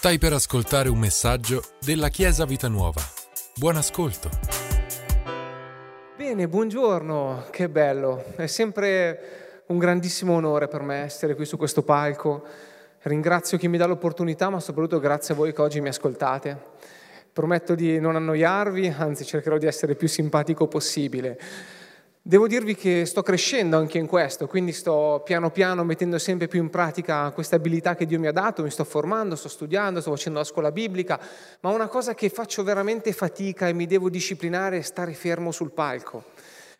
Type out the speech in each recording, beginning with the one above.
Stai per ascoltare un messaggio della Chiesa Vita Nuova. Buon ascolto. Bene, buongiorno, che bello. È sempre un grandissimo onore per me essere qui su questo palco. Ringrazio chi mi dà l'opportunità, ma soprattutto grazie a voi che oggi mi ascoltate. Prometto di non annoiarvi, anzi cercherò di essere il più simpatico possibile. Devo dirvi che sto crescendo anche in questo, quindi sto piano piano mettendo sempre più in pratica queste abilità che Dio mi ha dato, mi sto formando, sto studiando, sto facendo la scuola biblica, ma una cosa che faccio veramente fatica e mi devo disciplinare è stare fermo sul palco.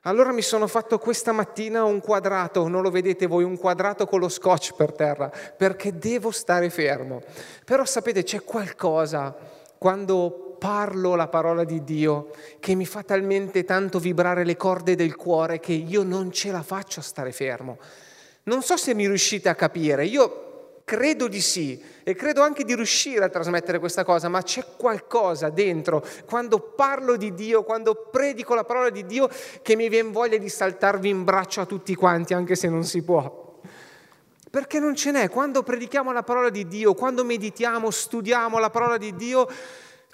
Allora mi sono fatto questa mattina un quadrato, non lo vedete voi, un quadrato con lo scotch per terra, perché devo stare fermo. Però sapete, c'è qualcosa quando parlo la parola di Dio che mi fa talmente tanto vibrare le corde del cuore che io non ce la faccio a stare fermo. Non so se mi riuscite a capire, io credo di sì e credo anche di riuscire a trasmettere questa cosa, ma c'è qualcosa dentro quando parlo di Dio, quando predico la parola di Dio che mi viene voglia di saltarvi in braccio a tutti quanti, anche se non si può. Perché non ce n'è. Quando predichiamo la parola di Dio, quando meditiamo, studiamo la parola di Dio,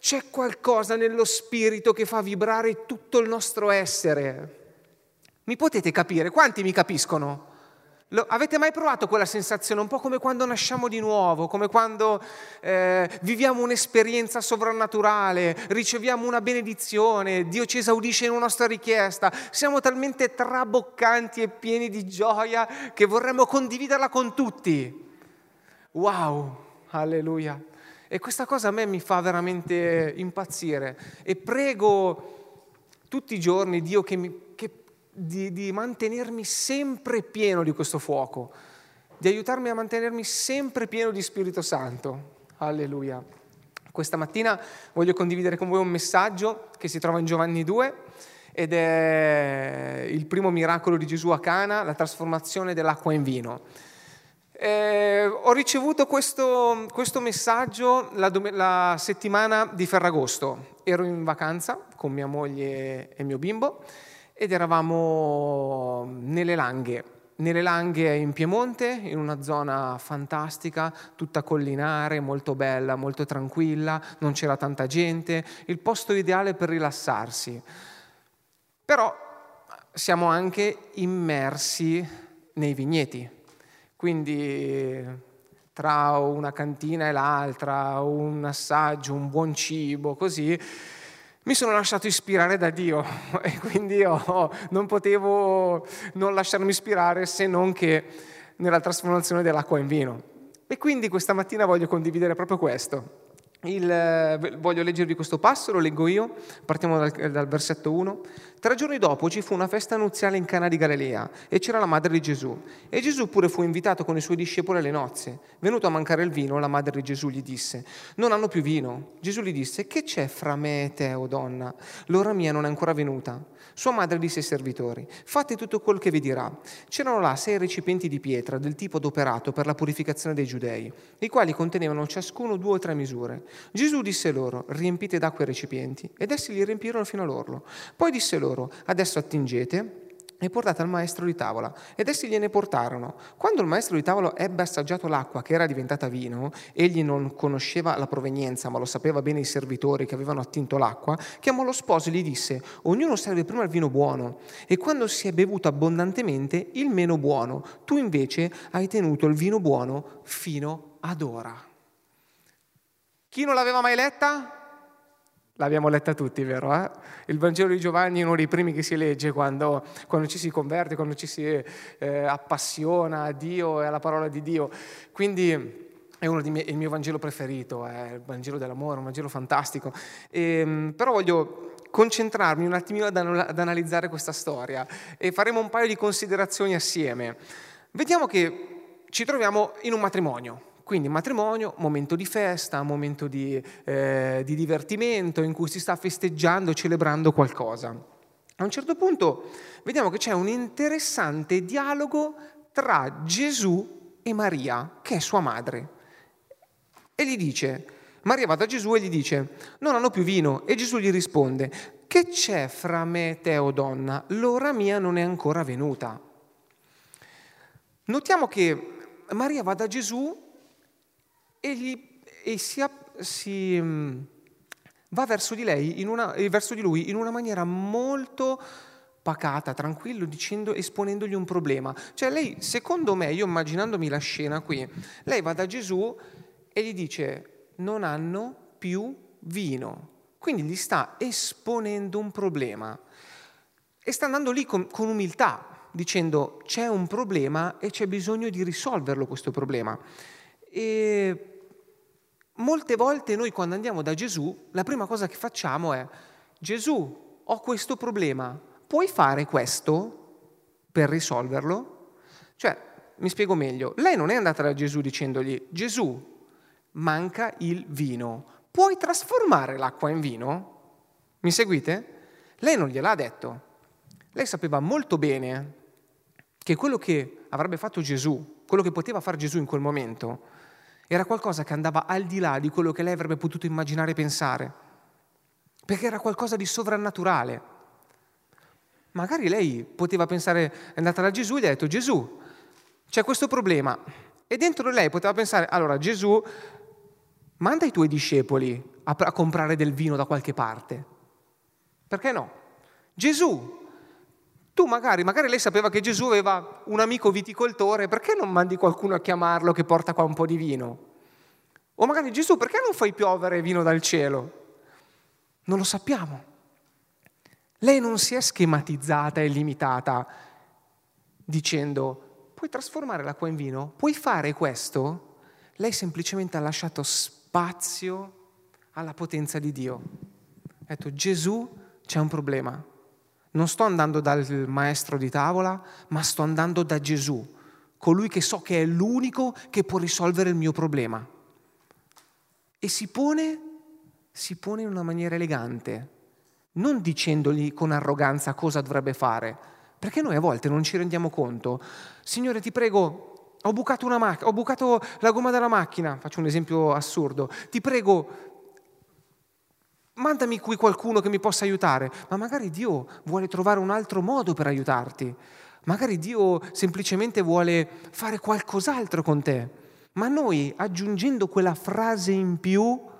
c'è qualcosa nello spirito che fa vibrare tutto il nostro essere. Mi potete capire? Quanti mi capiscono? Lo, avete mai provato quella sensazione? Un po' come quando nasciamo di nuovo, come quando eh, viviamo un'esperienza sovrannaturale, riceviamo una benedizione, Dio ci esaudisce in una nostra richiesta, siamo talmente traboccanti e pieni di gioia che vorremmo condividerla con tutti. Wow, alleluia. E questa cosa a me mi fa veramente impazzire. E prego tutti i giorni Dio che mi, che, di, di mantenermi sempre pieno di questo fuoco, di aiutarmi a mantenermi sempre pieno di Spirito Santo. Alleluia. Questa mattina voglio condividere con voi un messaggio che si trova in Giovanni 2 ed è il primo miracolo di Gesù a Cana, la trasformazione dell'acqua in vino. Eh, ho ricevuto questo, questo messaggio la, la, settimana di Ferragosto. Ero in vacanza con mia moglie e mio bimbo ed eravamo nelle Langhe. Nelle Langhe in Piemonte, in una zona fantastica, tutta collinare, molto bella, molto tranquilla, non c'era tanta gente, il posto ideale per rilassarsi. Però siamo anche immersi nei vigneti quindi tra una cantina e l'altra, un assaggio, un buon cibo, così, mi sono lasciato ispirare da Dio e quindi io non potevo non lasciarmi ispirare se non che nella trasformazione dell'acqua in vino. E quindi questa mattina voglio condividere proprio questo. Il, voglio leggervi questo passo, lo leggo io, partiamo dal, dal, versetto 1. Tre giorni dopo ci fu una festa nuziale in Cana di Galilea e c'era la madre di Gesù. E Gesù pure fu invitato con i suoi discepoli alle nozze. Venuto a mancare il vino, la madre di Gesù gli disse, non hanno più vino. Gesù gli disse, che c'è fra me e te, o oh donna? L'ora mia non è ancora venuta. Sua madre disse ai servitori, fate tutto quel che vi dirà. C'erano là sei recipienti di pietra del tipo adoperato per la purificazione dei giudei, i quali contenevano ciascuno due o tre misure. Gesù disse loro, riempite d'acqua i recipienti, ed essi li riempirono fino all'orlo. Poi disse loro, adesso attingete e portate al maestro di tavola. Ed essi gliene portarono. Quando il maestro di tavola ebbe assaggiato l'acqua che era diventata vino, egli non conosceva la provenienza, ma lo sapeva bene i servitori che avevano attinto l'acqua, chiamò lo sposo e gli disse, ognuno serve prima il vino buono, e quando si è bevuto abbondantemente, il meno buono. Tu invece hai tenuto il vino buono fino ad ora. Chi non l'aveva mai letta? L'abbiamo letta tutti, vero? Eh? Il Vangelo di Giovanni è uno dei primi che si legge quando, quando ci si converte, quando ci si eh, appassiona a Dio e alla parola di Dio. Quindi è uno dei il mio Vangelo preferito, è il Vangelo dell'amore, un Vangelo fantastico. E, ehm, però voglio concentrarmi un attimino ad, ad analizzare questa storia e faremo un paio di considerazioni assieme. Vediamo che ci troviamo in un matrimonio, quindi matrimonio, momento di festa, momento di, eh, di divertimento in cui si sta festeggiando, celebrando qualcosa. A un certo punto vediamo che c'è un interessante dialogo tra Gesù e Maria, che è sua madre. E gli dice, Maria va da Gesù e gli dice, non hanno più vino. E Gesù gli risponde, che c'è fra me e te, o donna? L'ora mia non è ancora venuta. Notiamo che Maria va da Gesù e gli, e si, si mm, va verso di, lei una, verso di lui in una maniera molto pacata, tranquillo, dicendo, esponendogli un problema. Cioè lei, secondo me, io immaginandomi la scena qui, lei va da Gesù e gli dice non hanno più vino. Quindi gli sta esponendo un problema e sta andando lì con, con umiltà, dicendo c'è un problema e c'è bisogno di risolverlo questo problema. E molte volte noi quando andiamo da Gesù, la prima cosa che facciamo è Gesù, ho questo problema, puoi fare questo per risolverlo? Cioè, mi spiego meglio, lei non è andata da Gesù dicendogli Gesù, manca il vino, puoi trasformare l'acqua in vino? Mi seguite? Lei non gliel'ha detto. Lei sapeva molto bene che quello che avrebbe fatto Gesù, quello che poteva fare Gesù in quel momento, era qualcosa che andava al di là di quello che lei avrebbe potuto immaginare e pensare, perché era qualcosa di sovrannaturale. Magari lei poteva pensare, è andata da Gesù e gli ha detto Gesù, c'è questo problema. E dentro lei poteva pensare, allora Gesù, manda i tuoi discepoli a, a comprare del vino da qualche parte. Perché no? Gesù, tu magari, magari lei sapeva che Gesù aveva un amico viticoltore, perché non mandi qualcuno a chiamarlo che porta qua un po' di vino? O magari Gesù, perché non fai piovere vino dal cielo? Non lo sappiamo. Lei non si è schematizzata e limitata dicendo puoi trasformare l'acqua in vino? Puoi fare questo? Lei semplicemente ha lasciato spazio alla potenza di Dio. Ha detto Gesù c'è un problema non sto andando dal maestro di tavola, ma sto andando da Gesù, colui che so che è l'unico che può risolvere il mio problema. E si pone, si pone in una maniera elegante, non dicendogli con arroganza cosa dovrebbe fare, perché noi a volte non ci rendiamo conto. Signore, ti prego, ho bucato, mac- ho bucato la gomma della macchina, faccio un esempio assurdo, ti prego, mandami qui qualcuno che mi possa aiutare, ma magari Dio vuole trovare un altro modo per aiutarti, magari Dio semplicemente vuole fare qualcos'altro con te, ma noi aggiungendo quella frase in più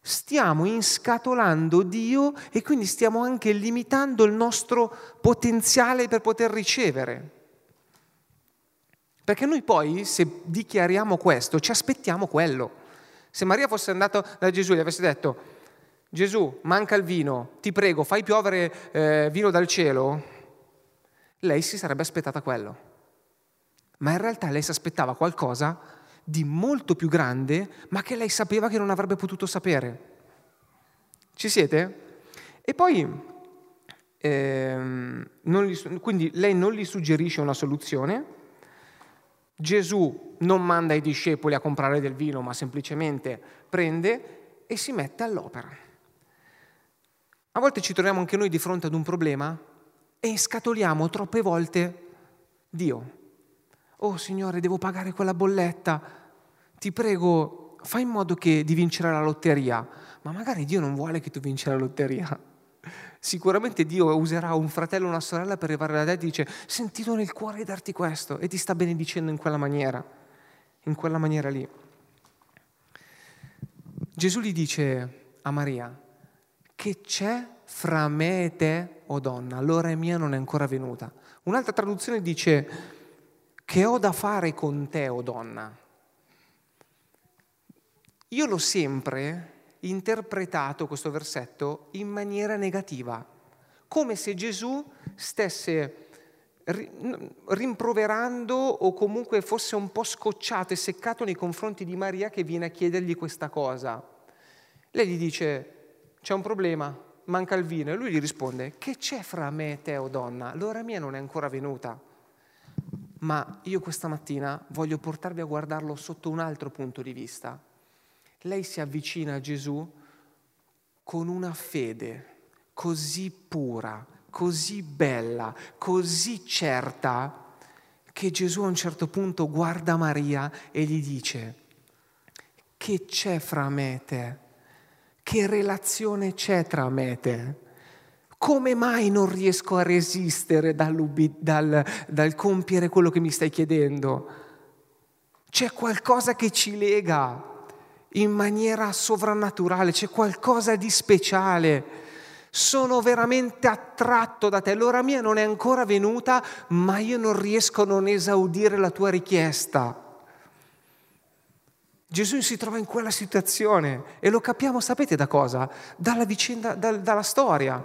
stiamo inscatolando Dio e quindi stiamo anche limitando il nostro potenziale per poter ricevere. Perché noi poi, se dichiariamo questo, ci aspettiamo quello. Se Maria fosse andata da Gesù e gli avesse detto, Gesù, manca il vino, ti prego, fai piovere eh, vino dal cielo, lei si sarebbe aspettata quello. Ma in realtà lei si aspettava qualcosa di molto più grande, ma che lei sapeva che non avrebbe potuto sapere. Ci siete? E poi, ehm, gli, quindi lei non gli suggerisce una soluzione, Gesù non manda i discepoli a comprare del vino, ma semplicemente prende e si mette all'opera. A volte ci troviamo anche noi di fronte ad un problema e scatoliamo troppe volte Dio. Oh Signore, devo pagare quella bolletta. Ti prego, fai in modo che di vincere la lotteria. Ma magari Dio non vuole che tu vinci la lotteria. Sicuramente Dio userà un fratello o una sorella per arrivare da te e dice sentito nel cuore darti questo e ti sta benedicendo in quella maniera, in quella maniera lì. Gesù gli dice a Maria, che c'è fra me e te, o oh donna, l'ora mia non è ancora venuta. Un'altra traduzione dice che ho da fare con te, o oh donna. Io l'ho sempre interpretato questo versetto in maniera negativa, come se Gesù stesse rimproverando o comunque fosse un po' scocciato e seccato nei confronti di Maria che viene a chiedergli questa cosa. Lei gli dice, c'è un problema, manca il vino. E lui gli risponde, che c'è fra me e te, o donna? L'ora mia non è ancora venuta. Ma io questa mattina voglio portarvi a guardarlo sotto un altro punto di vista. Lei si avvicina a Gesù con una fede così pura, così bella, così certa, che Gesù a un certo punto guarda Maria e gli dice, che c'è fra me e te? Che relazione c'è tra me e te? Come mai non riesco a resistere dal, dal, compiere quello che mi stai chiedendo? C'è qualcosa che ci lega in maniera sovrannaturale, c'è qualcosa di speciale. Sono veramente attratto da te. L'ora mia non è ancora venuta, ma io non riesco a non esaudire la tua richiesta. Gesù si trova in quella situazione e lo capiamo, sapete da cosa? Dalla vicenda, da, dalla storia.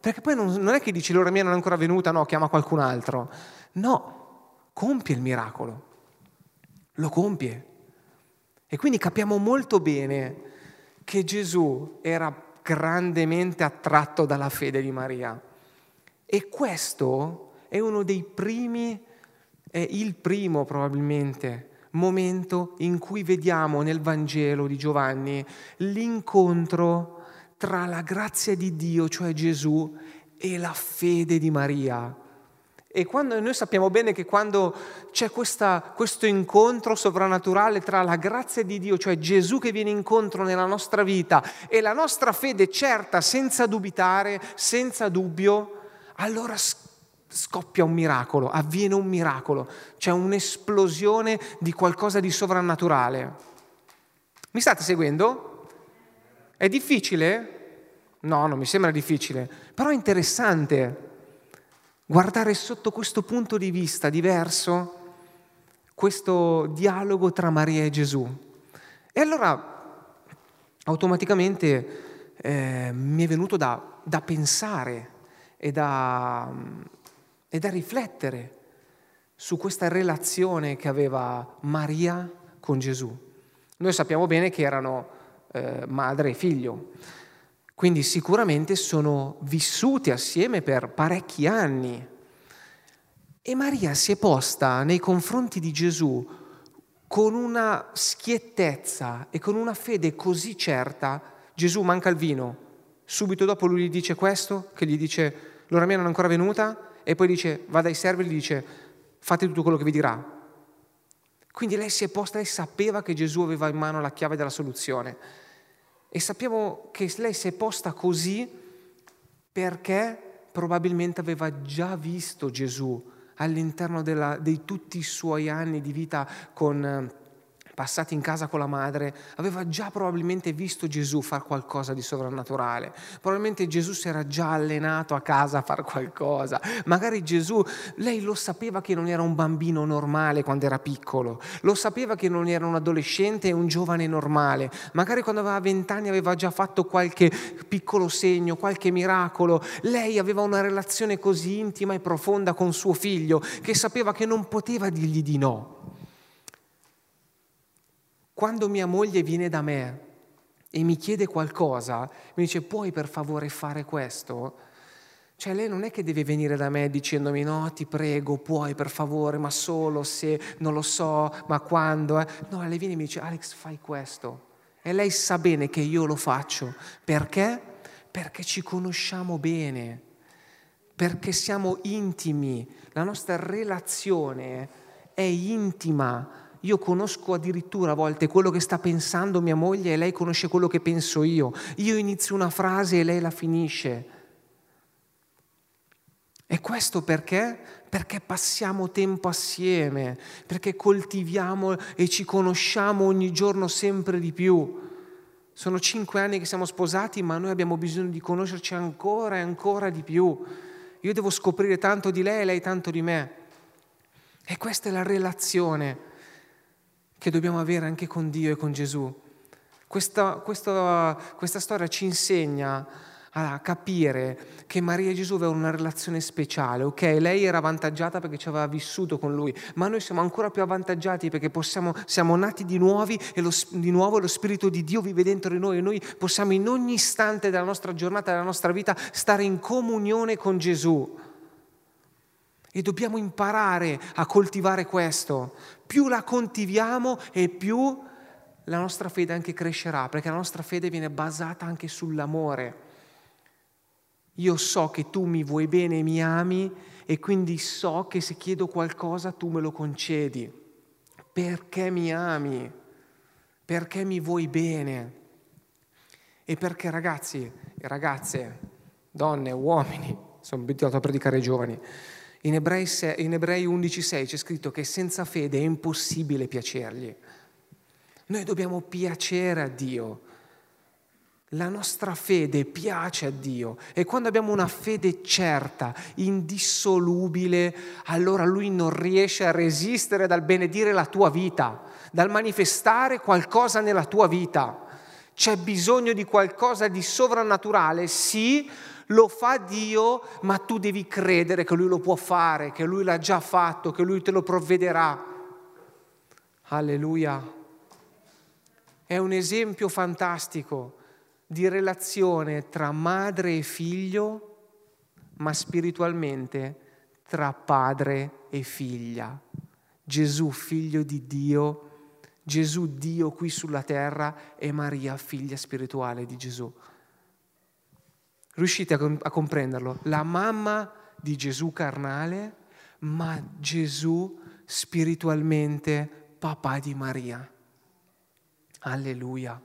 Perché poi non, non, è che dici l'ora mia non è ancora venuta, no, chiama qualcun altro. No, compie il miracolo. Lo compie. E quindi capiamo molto bene che Gesù era grandemente attratto dalla fede di Maria. E questo è uno dei primi, è il primo probabilmente, momento in cui vediamo nel Vangelo di Giovanni l'incontro tra la grazia di Dio, cioè Gesù, e la fede di Maria. E quando, noi sappiamo bene che quando c'è questa, questo incontro sovrannaturale tra la grazia di Dio, cioè Gesù che viene incontro nella nostra vita, e la nostra fede certa, senza dubitare, senza dubbio, allora scoppia un miracolo, avviene un miracolo, c'è un'esplosione di qualcosa di sovrannaturale. Mi state seguendo? È difficile? No, non mi sembra difficile, però è interessante guardare sotto questo punto di vista diverso questo dialogo tra Maria e Gesù. E allora automaticamente eh, mi è venuto da, da pensare e da, e da riflettere su questa relazione che aveva Maria con Gesù. Noi sappiamo bene che erano eh, madre e figlio. Quindi sicuramente sono vissuti assieme per parecchi anni. E Maria si è posta nei confronti di Gesù con una schiettezza e con una fede così certa. Gesù manca il vino. Subito dopo lui gli dice questo, che gli dice l'ora mia non è ancora venuta, e poi dice va dai servi e gli dice fate tutto quello che vi dirà. Quindi lei si è posta e sapeva che Gesù aveva in mano la chiave della soluzione. E sappiamo che lei si è posta così perché probabilmente aveva già visto Gesù all'interno di tutti i suoi anni di vita con passati in casa con la madre, aveva già probabilmente visto Gesù fare qualcosa di sovrannaturale. Probabilmente Gesù si era già allenato a casa a fare qualcosa. Magari Gesù, lei lo sapeva che non era un bambino normale quando era piccolo, lo sapeva che non era un adolescente e un giovane normale. Magari quando aveva vent'anni aveva già fatto qualche piccolo segno, qualche miracolo. Lei aveva una relazione così intima e profonda con suo figlio che sapeva che non poteva dirgli di no quando mia moglie viene da me e mi chiede qualcosa, mi dice puoi per favore fare questo? Cioè lei non è che deve venire da me dicendomi no, ti prego, puoi per favore, ma solo se, non lo so, ma quando. Eh? No, lei viene e mi dice Alex fai questo. E lei sa bene che io lo faccio. Perché? Perché ci conosciamo bene, perché siamo intimi, la nostra relazione è intima io conosco addirittura a volte quello che sta pensando mia moglie e lei conosce quello che penso io. Io inizio una frase e lei la finisce. E questo perché? Perché passiamo tempo assieme, perché coltiviamo e ci conosciamo ogni giorno sempre di più. Sono cinque anni che siamo sposati, ma noi abbiamo bisogno di conoscerci ancora e ancora di più. Io devo scoprire tanto di lei e lei tanto di me. E questa è la relazione che dobbiamo avere anche con Dio e con Gesù. Questa, questa, questa storia ci insegna a capire che Maria e Gesù avevano una relazione speciale, ok? Lei era avvantaggiata perché ci aveva vissuto con lui, ma noi siamo ancora più avvantaggiati perché possiamo, siamo nati di, nuovi e lo, di nuovo lo Spirito di Dio vive dentro di noi e noi possiamo in ogni istante della nostra giornata, della nostra vita, stare in comunione con Gesù. E dobbiamo imparare a coltivare questo. Più la coltiviamo e più la nostra fede anche crescerà, perché la nostra fede viene basata anche sull'amore. Io so che tu mi vuoi bene e mi ami e quindi so che se chiedo qualcosa tu me lo concedi. Perché mi ami? Perché mi vuoi bene? E perché ragazzi e ragazze, donne, uomini, sono abituato a predicare ai giovani, in Ebrei, 6, in Ebrei 11.6 c'è scritto che senza fede è impossibile piacergli. Noi dobbiamo piacere a Dio. La nostra fede piace a Dio e quando abbiamo una fede certa, indissolubile, allora Lui non riesce a resistere dal benedire la tua vita, dal manifestare qualcosa nella tua vita. C'è bisogno di qualcosa di sovrannaturale, sì, lo fa Dio, ma tu devi credere che Lui lo può fare, che Lui l'ha già fatto, che Lui te lo provvederà. Alleluia. È un esempio fantastico di relazione tra madre e figlio, ma spiritualmente tra padre e figlia. Gesù, figlio di Dio, Gesù Dio qui sulla terra e Maria, figlia spirituale di Gesù. Riuscite a, comprenderlo? La mamma di Gesù carnale, ma Gesù spiritualmente papà di Maria. Alleluia.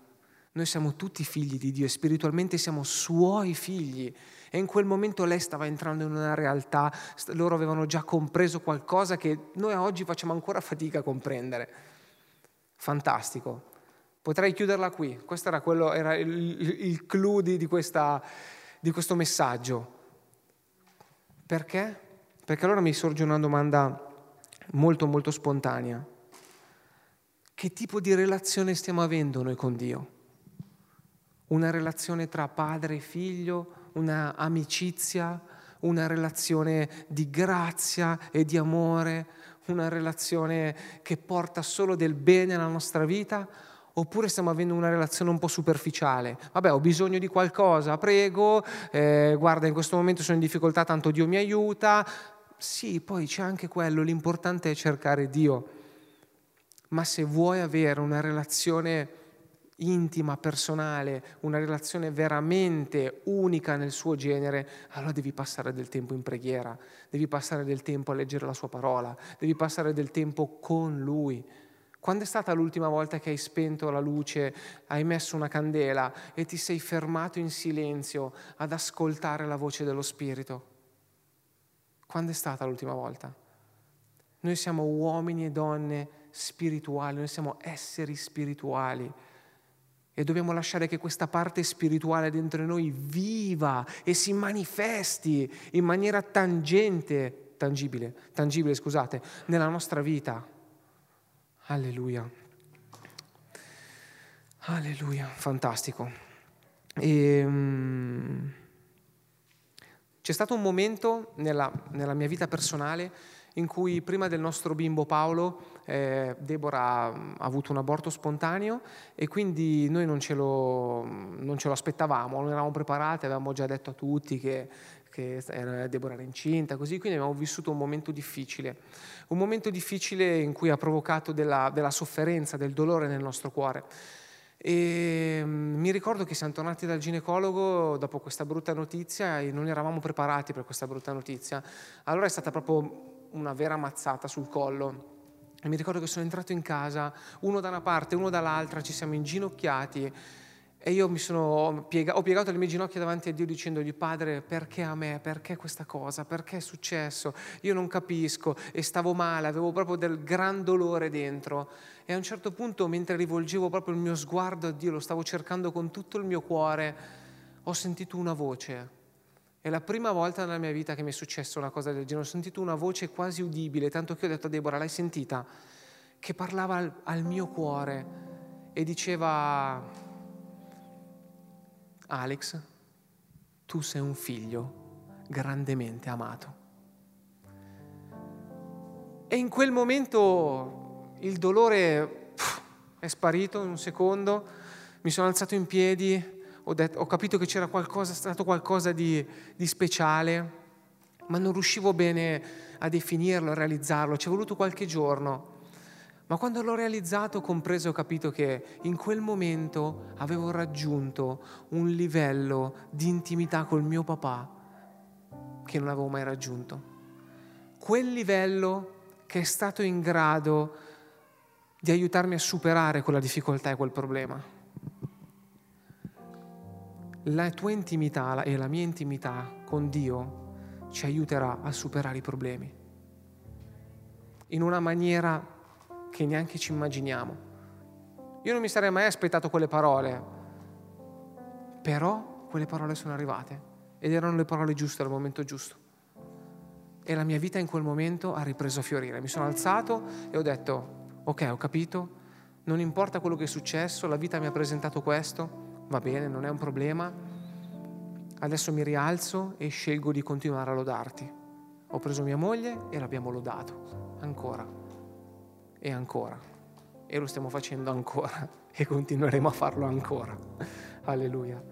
Noi siamo tutti figli di Dio e spiritualmente siamo suoi figli. E in quel momento lei stava entrando in una realtà, loro avevano già compreso qualcosa che noi oggi facciamo ancora fatica a comprendere. Fantastico. Potrei chiuderla qui. Questo era, quello, era il, il clou di, di, questa, di questo messaggio. Perché? Perché allora mi sorge una domanda molto molto spontanea. Che tipo di relazione stiamo avendo noi con Dio? Una relazione tra padre e figlio, una amicizia, una relazione di grazia e di amore, una relazione che porta solo del bene alla nostra vita? Oppure stiamo avendo una relazione un po' superficiale? Vabbè, ho bisogno di qualcosa, prego, eh, guarda, in questo momento sono in difficoltà, tanto Dio mi aiuta. Sì, poi c'è anche quello, l'importante è cercare Dio. Ma se vuoi avere una relazione intima, personale, una relazione veramente unica nel suo genere, allora devi passare del tempo in preghiera, devi passare del tempo a leggere la sua parola, devi passare del tempo con lui. Quando è stata l'ultima volta che hai spento la luce, hai messo una candela e ti sei fermato in silenzio ad ascoltare la voce dello Spirito? Quando è stata l'ultima volta? Noi siamo uomini e donne spirituali, noi siamo esseri spirituali e dobbiamo lasciare che questa parte spirituale dentro noi viva e si manifesti in maniera tangente, tangibile, tangibile, scusate, nella nostra vita. Alleluia. Alleluia, fantastico. E, um, c'è stato un momento nella, nella mia vita personale in cui prima del nostro bimbo Paolo eh, Deborah ha avuto un aborto spontaneo e quindi noi non ce, lo, non ce lo aspettavamo, non eravamo preparati, avevamo già detto a tutti che, che era, Deborah era incinta, così, quindi abbiamo vissuto un momento difficile, un momento difficile in cui ha provocato della, della sofferenza, del dolore nel nostro cuore. E mm, mi ricordo che siamo tornati dal ginecologo dopo questa brutta notizia e non eravamo preparati per questa brutta notizia. Allora è stata proprio una vera mazzata sul collo. E mi ricordo che sono entrato in casa, uno da una parte, uno dall'altra, ci siamo inginocchiati e io mi sono piega- ho piegato le mie ginocchia davanti a Dio dicendogli, Padre, perché a me? Perché questa cosa? Perché è successo? Io non capisco e stavo male, avevo proprio del gran dolore dentro. E a un certo punto, mentre rivolgevo proprio il mio sguardo a Dio, lo stavo cercando con tutto il mio cuore, ho sentito una voce è la prima volta nella mia vita che mi è successa una cosa del genere. Ho sentito una voce quasi udibile, tanto che ho detto a Deborah, l'hai sentita? Che parlava al, al mio cuore e diceva, Alex, tu sei un figlio grandemente amato. E in quel momento il dolore è sparito in un secondo, mi sono alzato in piedi ho, detto, ho capito che c'era qualcosa, stato qualcosa di, di speciale, ma non riuscivo bene a definirlo, a realizzarlo, ci è voluto qualche giorno. Ma quando l'ho realizzato ho compreso, ho capito che in quel momento avevo raggiunto un livello di intimità col mio papà che non avevo mai raggiunto. Quel livello che è stato in grado di aiutarmi a superare quella difficoltà e quel problema la tua intimità e la mia intimità con Dio ci aiuterà a superare i problemi in una maniera che neanche ci immaginiamo, Io non mi sarei mai aspettato quelle parole, però quelle parole sono arrivate ed erano le parole giuste al momento giusto. E la mia vita in quel momento ha ripreso a fiorire. Mi sono alzato e ho detto, ok, ho capito, non importa quello che è successo, la vita mi ha presentato questo, va bene, non è un problema, adesso mi rialzo e scelgo di continuare a lodarti. Ho preso mia moglie e l'abbiamo lodato, ancora e ancora, e lo stiamo facendo ancora e continueremo a farlo ancora. Alleluia.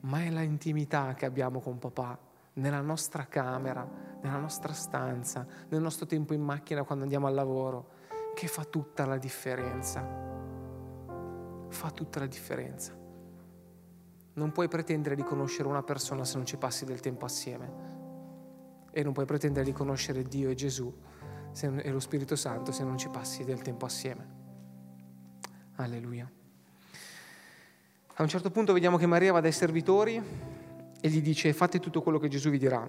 Ma è la intimità che abbiamo con papà, nella nostra camera, nella nostra stanza, nel nostro tempo in macchina quando andiamo al lavoro, che fa tutta la differenza. Fa tutta la differenza. Non puoi pretendere di conoscere una persona se non ci passi del tempo assieme. E non puoi pretendere di conoscere Dio e Gesù e lo Spirito Santo se non ci passi del tempo assieme. Alleluia. A un certo punto vediamo che Maria va dai servitori e gli dice fate tutto quello che Gesù vi dirà.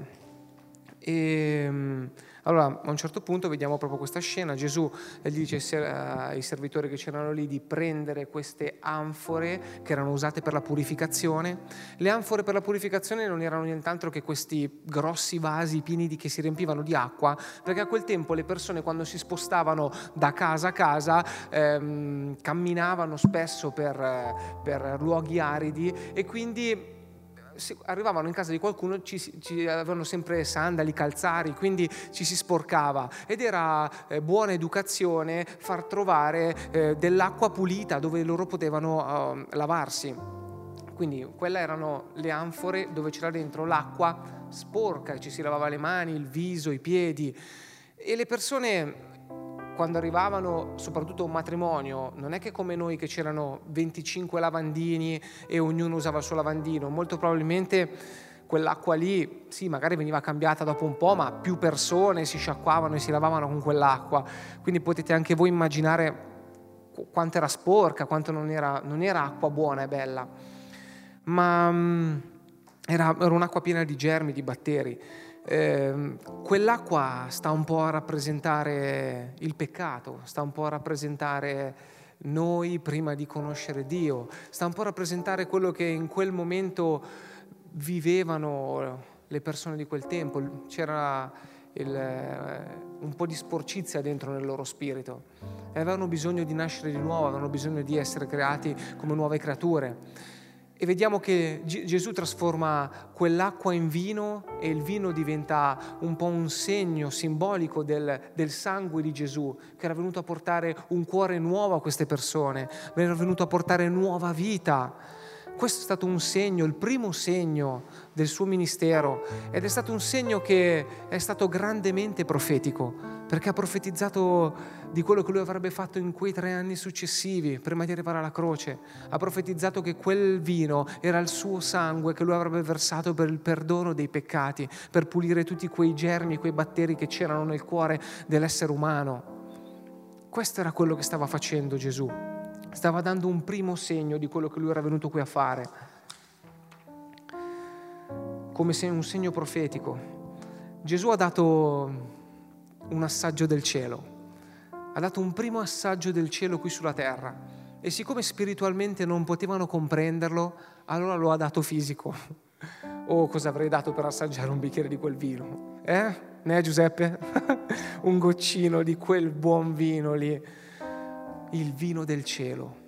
E mm, allora a un certo punto vediamo proprio questa scena, Gesù gli dice ai servitori che c'erano lì di prendere queste anfore che erano usate per la purificazione. Le anfore per la purificazione non erano nient'altro che questi grossi vasi pieni di, che si riempivano di acqua, perché a quel tempo le persone quando si spostavano da casa a casa ehm, camminavano spesso per, per luoghi aridi e quindi arrivavano in casa di qualcuno, ci, ci, avevano sempre sandali, calzari, quindi ci si sporcava ed era eh, buona educazione far trovare eh, dell'acqua pulita dove loro potevano eh, lavarsi. Quindi quelle erano le anfore dove c'era dentro l'acqua sporca, ci si lavava le mani, il viso, i piedi e le persone quando arrivavano soprattutto a un matrimonio, non è che come noi che c'erano 25 lavandini e ognuno usava il suo lavandino, molto probabilmente quell'acqua lì, sì, magari veniva cambiata dopo un po', ma più persone si sciacquavano e si lavavano con quell'acqua. Quindi potete anche voi immaginare quanto era sporca, quanto non era, non era acqua buona e bella, ma mm, era, era un'acqua piena di germi, di batteri eh, quell'acqua sta un po' a rappresentare il peccato, sta un po' a rappresentare noi prima di conoscere Dio, sta un po' a rappresentare quello che in quel momento vivevano le persone di quel tempo, c'era il, eh, un po' di sporcizia dentro nel loro spirito. E avevano bisogno di nascere di nuovo, avevano bisogno di essere creati come nuove creature e vediamo che Gesù trasforma quell'acqua in vino e il vino diventa un po' un segno simbolico del, del, sangue di Gesù, che era venuto a portare un cuore nuovo a queste persone, era venuto a portare nuova vita. Questo è stato un segno, il primo segno del suo ministero ed è stato un segno che è stato grandemente profetico, perché ha profetizzato di quello che lui avrebbe fatto in quei tre anni successivi, prima di arrivare alla croce. Ha profetizzato che quel vino era il suo sangue che lui avrebbe versato per il perdono dei peccati, per pulire tutti quei germi, quei batteri che c'erano nel cuore dell'essere umano. Questo era quello che stava facendo Gesù. Stava dando un primo segno di quello che lui era venuto qui a fare, come se un segno profetico. Gesù ha dato un assaggio del cielo ha dato un primo assaggio del cielo qui sulla terra e siccome spiritualmente non potevano comprenderlo, allora lo ha dato fisico. Oh, cosa avrei dato per assaggiare un bicchiere di quel vino? Eh? Ne Giuseppe? un goccino di quel buon vino lì. Il vino del cielo.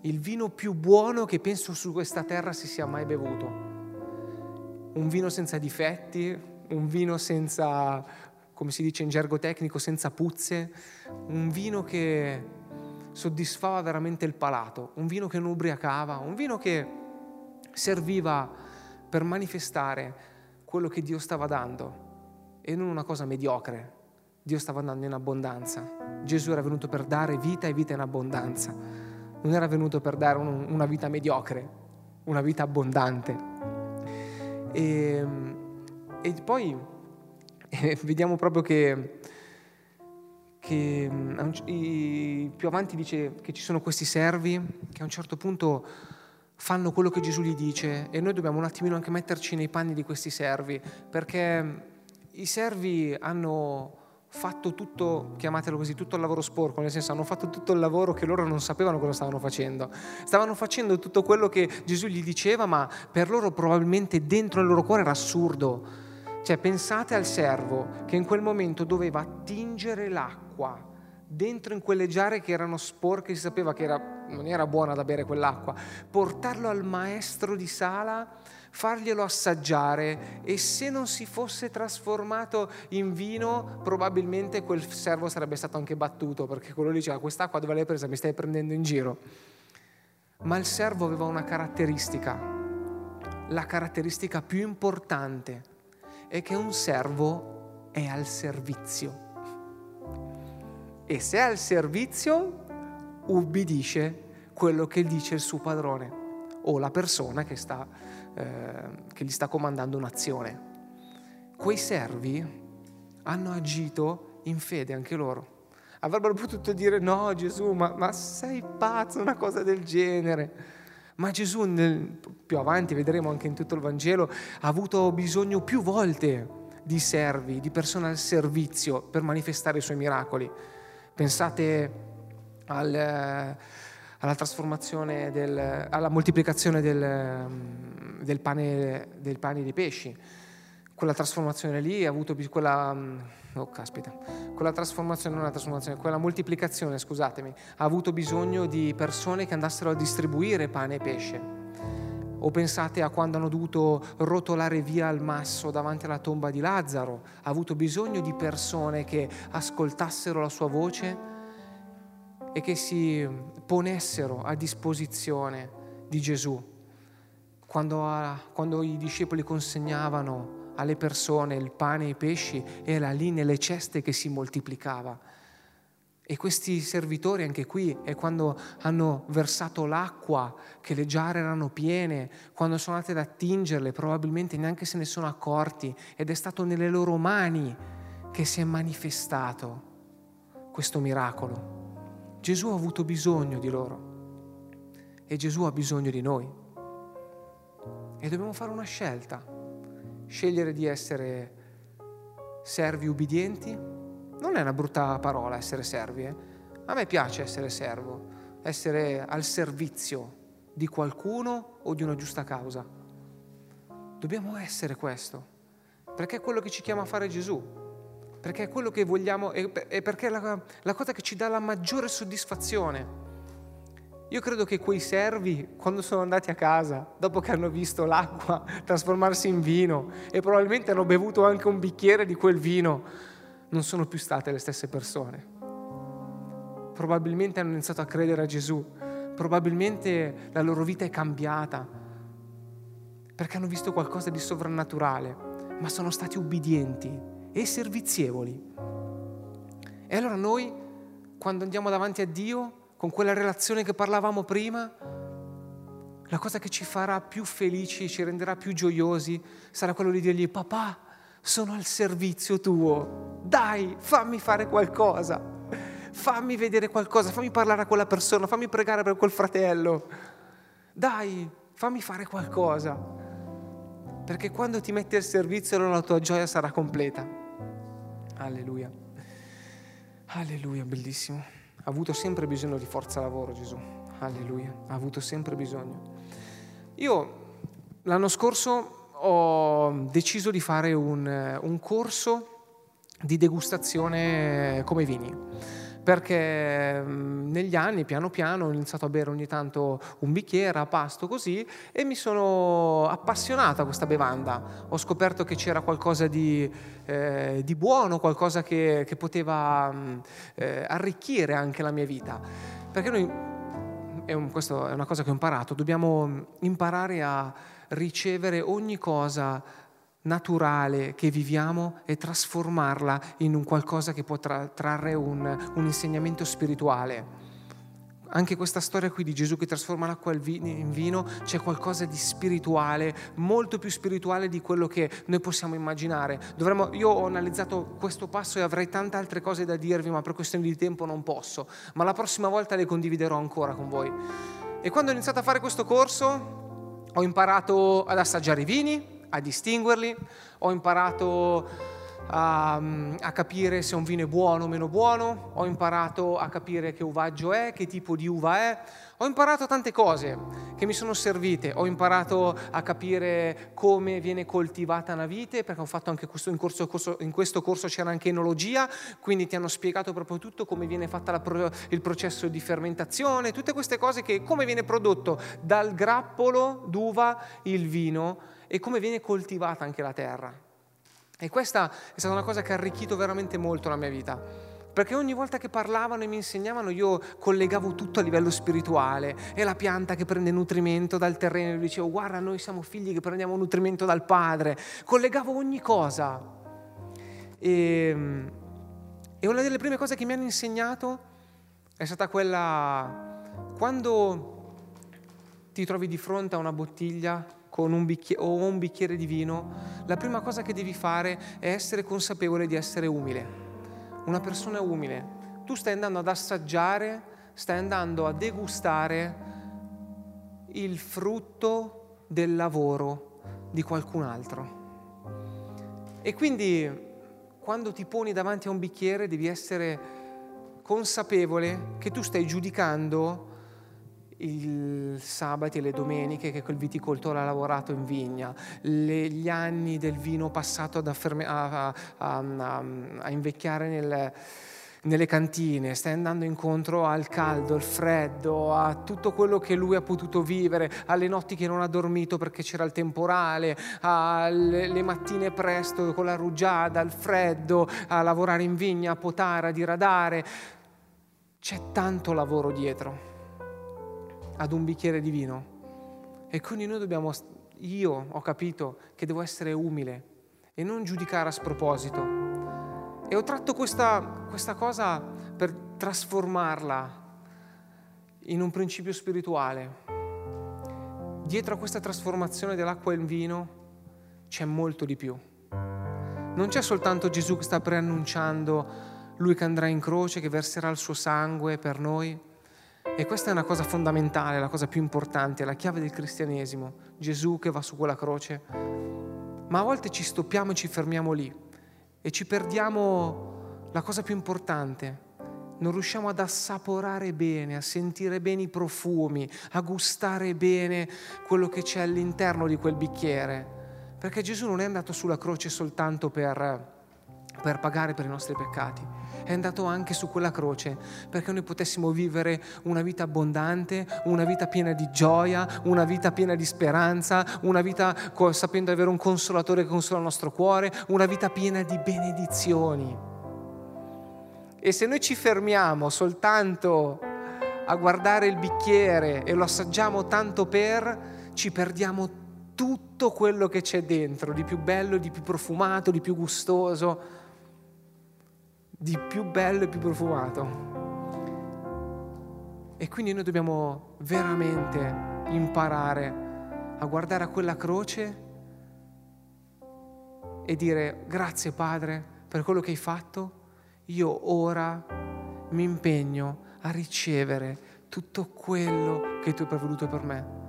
Il vino più buono che penso su questa terra si sia mai bevuto. Un vino senza difetti, un vino senza come si dice in gergo tecnico, senza puzze, un vino che soddisfava veramente il palato, un vino che non ubriacava, un vino che serviva per manifestare quello che Dio stava dando e non una cosa mediocre. Dio stava andando in abbondanza. Gesù era venuto per dare vita e vita in abbondanza. Non era venuto per dare un, una vita mediocre, una vita abbondante. E, e poi e vediamo proprio che, che i, più avanti dice che ci sono questi servi che a un certo punto fanno quello che Gesù gli dice e noi dobbiamo un attimino anche metterci nei panni di questi servi perché i servi hanno fatto tutto, chiamatelo così, tutto il lavoro sporco, nel senso hanno fatto tutto il lavoro che loro non sapevano cosa stavano facendo. Stavano facendo tutto quello che Gesù gli diceva, ma per loro probabilmente dentro il loro cuore era assurdo. Cioè pensate al servo che in quel momento doveva attingere l'acqua dentro in quelle giare che erano sporche, si sapeva che era, non era buona da bere quell'acqua, portarlo al maestro di sala farglielo assaggiare e se non si fosse trasformato in vino probabilmente quel servo sarebbe stato anche battuto perché quello diceva quest'acqua dove l'hai presa mi stai prendendo in giro. Ma il servo aveva una caratteristica, la caratteristica più importante è che un servo è al servizio. E se è al servizio, ubbidisce quello che dice il suo padrone o la persona che sta eh, che gli sta comandando un'azione. Quei servi hanno agito in fede anche loro. Avrebbero potuto dire no Gesù, ma, ma sei pazzo, una cosa del genere. Ma Gesù, nel, più avanti vedremo anche in tutto il Vangelo, ha avuto bisogno più volte di servi, di persone al servizio per manifestare i suoi miracoli. Pensate al, alla trasformazione, del, alla moltiplicazione del, del, pane, del pane dei pesci. Quella trasformazione lì ha avuto quella, oh caspita, quella trasformazione, non la trasformazione, quella moltiplicazione, scusatemi, ha avuto bisogno di persone che andassero a distribuire pane e pesce. O pensate a quando hanno dovuto rotolare via il masso davanti alla tomba di Lazzaro, ha avuto bisogno di persone che ascoltassero la sua voce e che si ponessero a disposizione di Gesù. Quando, a, quando i discepoli consegnavano alle persone il pane e i pesci, era lì nelle ceste che si moltiplicava. E questi servitori anche qui, è quando hanno versato l'acqua, che le giare erano piene, quando sono andate ad attingerle, probabilmente neanche se ne sono accorti ed è stato nelle loro mani che si è manifestato questo miracolo. Gesù ha avuto bisogno di loro e Gesù ha bisogno di noi. E dobbiamo fare una scelta, scegliere di essere servi ubbidienti. Non è una brutta parola essere servi, eh? a me piace essere servo, essere al servizio di qualcuno o di una giusta causa. Dobbiamo essere questo, perché è quello che ci chiama a fare Gesù perché è quello che vogliamo e perché è la, la cosa che ci dà la maggiore soddisfazione. Io credo che quei servi, quando sono andati a casa, dopo che hanno visto l'acqua trasformarsi in vino e probabilmente hanno bevuto anche un bicchiere di quel vino, non sono più state le stesse persone. Probabilmente hanno iniziato a credere a Gesù, probabilmente la loro vita è cambiata, perché hanno visto qualcosa di sovrannaturale, ma sono stati ubbidienti e servizievoli. E allora noi, quando andiamo davanti a Dio, con quella relazione che parlavamo prima, la cosa che ci farà più felici, ci renderà più gioiosi, sarà quello di dirgli, papà, sono al servizio tuo, dai, fammi fare qualcosa, fammi vedere qualcosa, fammi parlare a quella persona, fammi pregare per quel fratello, dai, fammi fare qualcosa, perché quando ti metti al servizio allora la tua gioia sarà completa. Alleluia. Alleluia, bellissimo. Ha avuto sempre bisogno di forza lavoro Gesù. Alleluia, ha avuto sempre bisogno. Io l'anno scorso ho deciso di fare un, un corso di degustazione come vini perché mm, negli anni piano piano ho iniziato a bere ogni tanto un bicchiere a pasto così e mi sono appassionata a questa bevanda. Ho scoperto che c'era qualcosa di, eh, di buono, qualcosa che, che poteva mm, eh, arricchire anche la mia vita. Perché noi, è questa è una cosa che ho imparato, dobbiamo imparare a ricevere ogni cosa naturale che viviamo e trasformarla in un qualcosa che può tra- trarre un, un, insegnamento spirituale. Anche questa storia qui di Gesù che trasforma l'acqua in vino, c'è qualcosa di spirituale, molto più spirituale di quello che noi possiamo immaginare. Dovremmo, io ho analizzato questo passo e avrei tante altre cose da dirvi, ma per questione di tempo non posso. Ma la prossima volta le condividerò ancora con voi. E quando ho iniziato a fare questo corso, ho imparato ad assaggiare i vini, a distinguerli, ho imparato a, a, capire se un vino è buono o meno buono, ho imparato a capire che uvaggio è, che tipo di uva è, ho imparato tante cose che mi sono servite, ho imparato a capire come viene coltivata una vite, perché ho fatto anche questo in, corso, corso, in questo corso c'era anche enologia, quindi ti hanno spiegato proprio tutto come viene fatto il processo di fermentazione, tutte queste cose che come viene prodotto dal grappolo d'uva il vino e come viene coltivata anche la terra. E questa è stata una cosa che ha arricchito veramente molto la mia vita perché ogni volta che parlavano e mi insegnavano io collegavo tutto a livello spirituale, è la pianta che prende nutrimento dal terreno, io dicevo guarda noi siamo figli che prendiamo nutrimento dal padre, collegavo ogni cosa. E, e una delle prime cose che mi hanno insegnato è stata quella quando ti trovi di fronte a una bottiglia con un bicchiere, o un bicchiere di vino, la prima cosa che devi fare è essere consapevole di essere umile una persona umile. Tu stai andando ad assaggiare, stai andando a degustare il frutto del lavoro di qualcun altro. E quindi quando ti poni davanti a un bicchiere devi essere consapevole che tu stai giudicando i sabati e le domeniche che quel viticoltore ha lavorato in vigna, le, gli anni del vino passato afferme, a, a, a, a, invecchiare nel, nelle cantine, stai andando incontro al caldo, al freddo, a tutto quello che lui ha potuto vivere, alle notti che non ha dormito perché c'era il temporale, alle mattine presto con la rugiada, al freddo, a lavorare in vigna, a potare, a diradare. C'è tanto lavoro dietro ad un bicchiere di vino. E quindi noi dobbiamo, io ho capito che devo essere umile e non giudicare a sproposito. E ho tratto questa, questa cosa per trasformarla in un principio spirituale. Dietro a questa trasformazione dell'acqua in vino c'è molto di più. Non c'è soltanto Gesù che sta preannunciando lui che andrà in croce, che verserà il suo sangue per noi, e questa è una cosa fondamentale, la cosa più importante, la chiave del cristianesimo, Gesù che va su quella croce. Ma a volte ci stoppiamo e ci fermiamo lì e ci perdiamo la cosa più importante. Non riusciamo ad assaporare bene, a sentire bene i profumi, a gustare bene quello che c'è all'interno di quel bicchiere. Perché Gesù non è andato sulla croce soltanto per, per pagare per i nostri peccati è andato anche su quella croce perché noi potessimo vivere una vita abbondante, una vita piena di gioia, una vita piena di speranza, una vita sapendo avere un consolatore che consola il nostro cuore, una vita piena di benedizioni. E se noi ci fermiamo soltanto a guardare il bicchiere e lo assaggiamo tanto per, ci perdiamo tutto quello che c'è dentro, di più bello, di più profumato, di più gustoso di più bello e più profumato. E quindi noi dobbiamo veramente imparare a guardare a quella croce e dire grazie Padre per quello che hai fatto, io ora mi impegno a ricevere tutto quello che tu hai provveduto per me.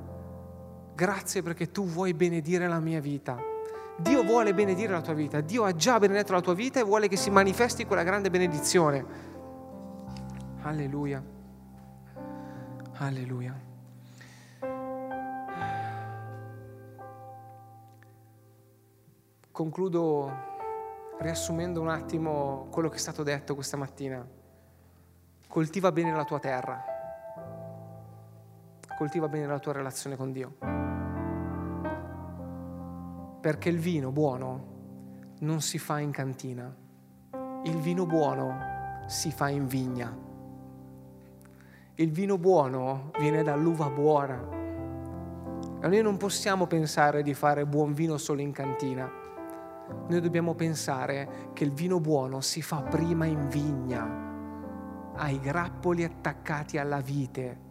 Grazie perché tu vuoi benedire la mia vita Dio vuole benedire la tua vita, Dio ha già benedetto la tua vita e vuole che si manifesti quella grande benedizione. Alleluia. Alleluia. Concludo riassumendo un attimo quello che è stato detto questa mattina. Coltiva bene la tua terra, coltiva bene la tua relazione con Dio perché il vino buono non si fa in cantina, il vino buono si fa in vigna. Il vino buono viene dall'uva buona. E noi non possiamo pensare di fare buon vino solo in cantina. Noi dobbiamo pensare che il vino buono si fa prima in vigna, ai grappoli attaccati alla vite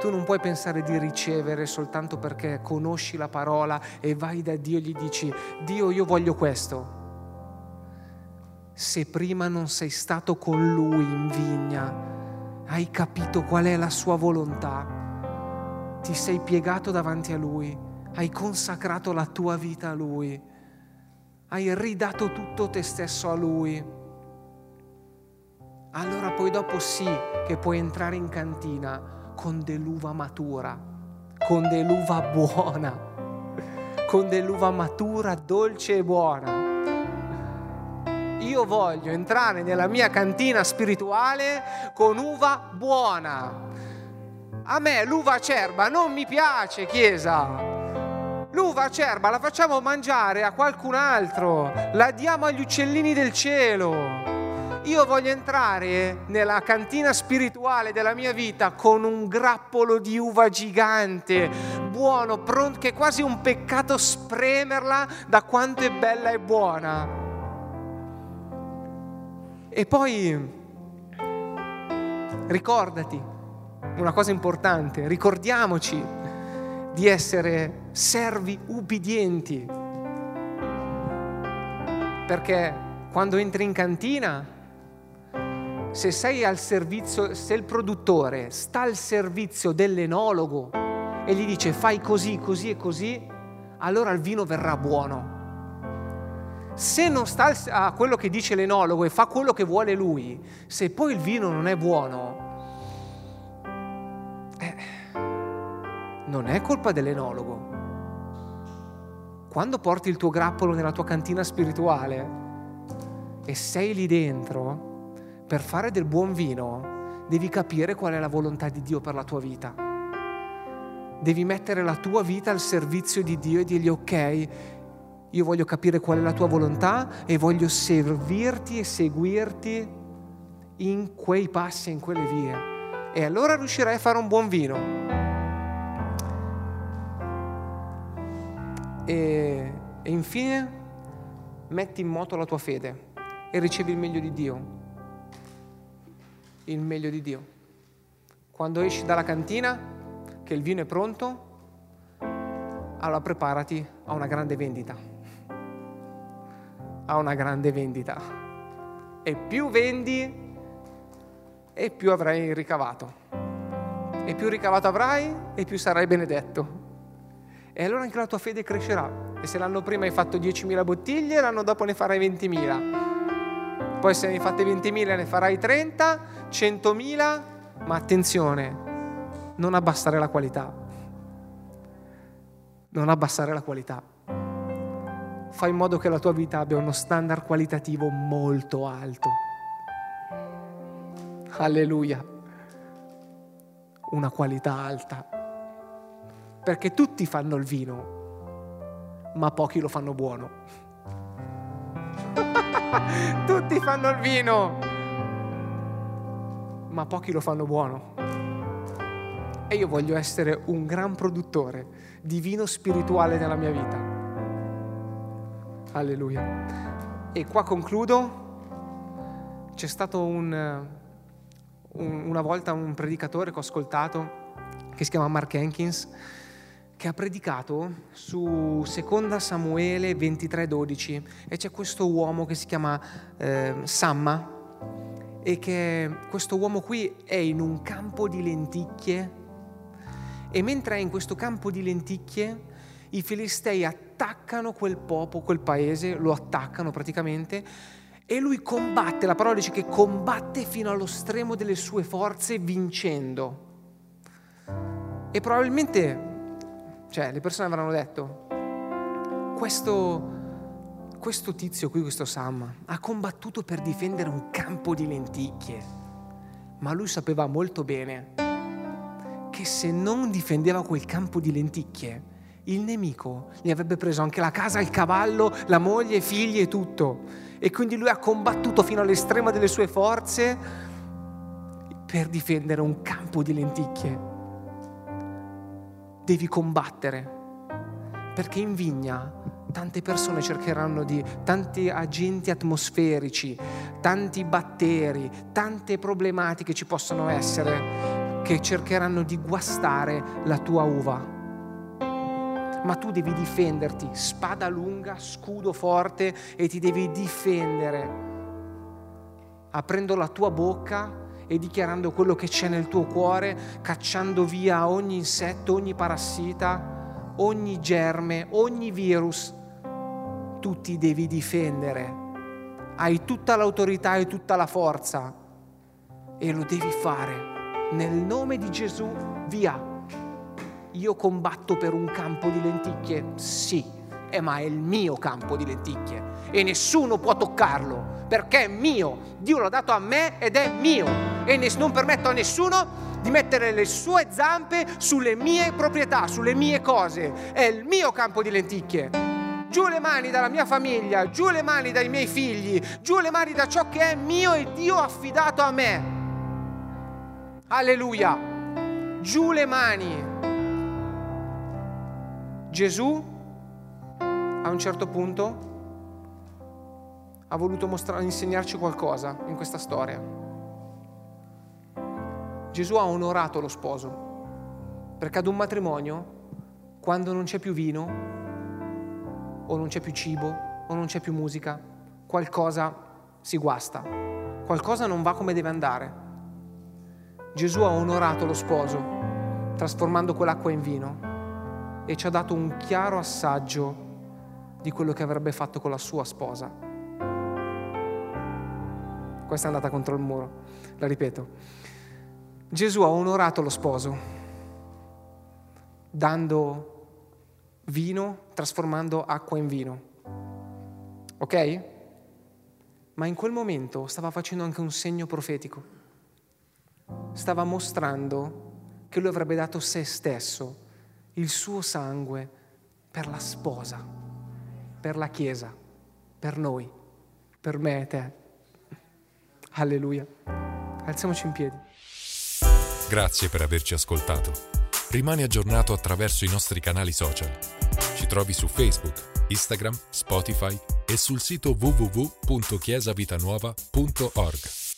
tu non puoi pensare di ricevere soltanto perché conosci la parola e vai da Dio e gli dici, Dio io voglio questo. Se prima non sei stato con Lui in vigna, hai capito qual è la sua volontà, ti sei piegato davanti a Lui, hai consacrato la tua vita a Lui, hai ridato tutto te stesso a Lui, allora poi dopo sì che puoi entrare in cantina con dell'uva matura, con dell'uva buona, con dell'uva matura, dolce e buona. Io voglio entrare nella mia cantina spirituale con uva buona. A me l'uva acerba non mi piace, Chiesa. L'uva acerba la facciamo mangiare a qualcun altro, la diamo agli uccellini del cielo. Io voglio entrare nella cantina spirituale della mia vita con un grappolo di uva gigante, buono, pronto, che è quasi un peccato spremerla da quanto è bella e buona. E poi ricordati una cosa importante, ricordiamoci di essere servi ubbidienti. Perché quando entri in cantina se sei al servizio, se il produttore sta al servizio dell'enologo e gli dice fai così, così e così, allora il vino verrà buono. Se non sta a quello che dice l'enologo e fa quello che vuole lui, se poi il vino non è buono, eh, non è colpa dell'enologo. Quando porti il tuo grappolo nella tua cantina spirituale e sei lì dentro, per fare del buon vino devi capire qual è la volontà di Dio per la tua vita. Devi mettere la tua vita al servizio di Dio e dirgli ok, io voglio capire qual è la tua volontà e voglio servirti e seguirti in quei passi, in quelle vie. E allora riuscirai a fare un buon vino. E, e infine metti in moto la tua fede e ricevi il meglio di Dio il meglio di Dio. Quando esci dalla cantina, che il vino è pronto, allora preparati a una grande vendita. A una grande vendita. E più vendi, e più avrai ricavato. E più ricavato avrai, e più sarai benedetto. E allora anche la tua fede crescerà. E se l'anno prima hai fatto 10.000 bottiglie, l'anno dopo ne farai 20.000 poi se ne hai fatte 20.000 ne farai 30, 100.000, ma attenzione, non abbassare la qualità. Non abbassare la qualità. Fai in modo che la tua vita abbia uno standard qualitativo molto alto. Alleluia. Una qualità alta. Perché tutti fanno il vino, ma pochi lo fanno buono. Tutti fanno il vino, ma pochi lo fanno buono. E io voglio essere un gran produttore di vino spirituale nella mia vita. Alleluia. E qua concludo. C'è stato un, un, una volta un predicatore che ho ascoltato che si chiama Mark Hankins che ha predicato su Seconda Samuele 23:12 e c'è questo uomo che si chiama eh, Samma e che questo uomo qui è in un campo di lenticchie e mentre è in questo campo di lenticchie i filistei attaccano quel popolo, quel paese, lo attaccano praticamente e lui combatte, la parola dice che combatte fino allo stremo delle sue forze vincendo. E probabilmente cioè, le persone avranno detto, questo, questo tizio qui, questo Sam, ha combattuto per difendere un campo di lenticchie, ma lui sapeva molto bene che se non difendeva quel campo di lenticchie, il nemico gli avrebbe preso anche la casa, il cavallo, la moglie, i figli e tutto. E quindi lui ha combattuto fino all'estremo delle sue forze per difendere un campo di lenticchie devi combattere. Perché in vigna tante persone cercheranno di, tanti agenti atmosferici, tanti batteri, tante problematiche ci possono essere che cercheranno di guastare la tua uva. Ma tu devi difenderti, spada lunga, scudo forte e ti devi difendere, aprendo la tua bocca e dichiarando quello che c'è nel tuo cuore, cacciando via ogni insetto, ogni parassita, ogni germe, ogni virus tu ti devi difendere. Hai tutta l'autorità e tutta la forza e lo devi fare. Nel nome di Gesù, via. Io combatto per un campo di lenticchie? Sì, eh, ma è il mio campo di lenticchie e nessuno può toccarlo perché è mio. Dio l'ha dato a me ed è mio e non permetto a nessuno di mettere le sue zampe sulle mie proprietà, sulle mie cose. È il mio campo di lenticchie. Giù le mani dalla mia famiglia, giù le mani dai miei figli, giù le mani da ciò che è mio e Dio ha affidato a me. Alleluia. Giù le mani. Gesù a un certo punto ha voluto mostrare, insegnarci qualcosa in questa storia. Gesù ha onorato lo sposo, perché ad un matrimonio, quando non c'è più vino, o non c'è più cibo, o non c'è più musica, qualcosa si guasta, qualcosa non va come deve andare. Gesù ha onorato lo sposo, trasformando quell'acqua in vino, e ci ha dato un chiaro assaggio di quello che avrebbe fatto con la sua sposa. Questa è andata contro il muro, la ripeto. Gesù ha onorato lo sposo, dando vino, trasformando acqua in vino. Ok? Ma in quel momento stava facendo anche un segno profetico. Stava mostrando che lui avrebbe dato se stesso, il suo sangue, per la sposa per la Chiesa, per noi, per me e te. Alleluia. Alziamoci in piedi. Grazie per averci ascoltato. Rimani aggiornato attraverso i nostri canali social. Ci trovi su Facebook, Instagram, Spotify e sul sito www.chiesavitanuova.org.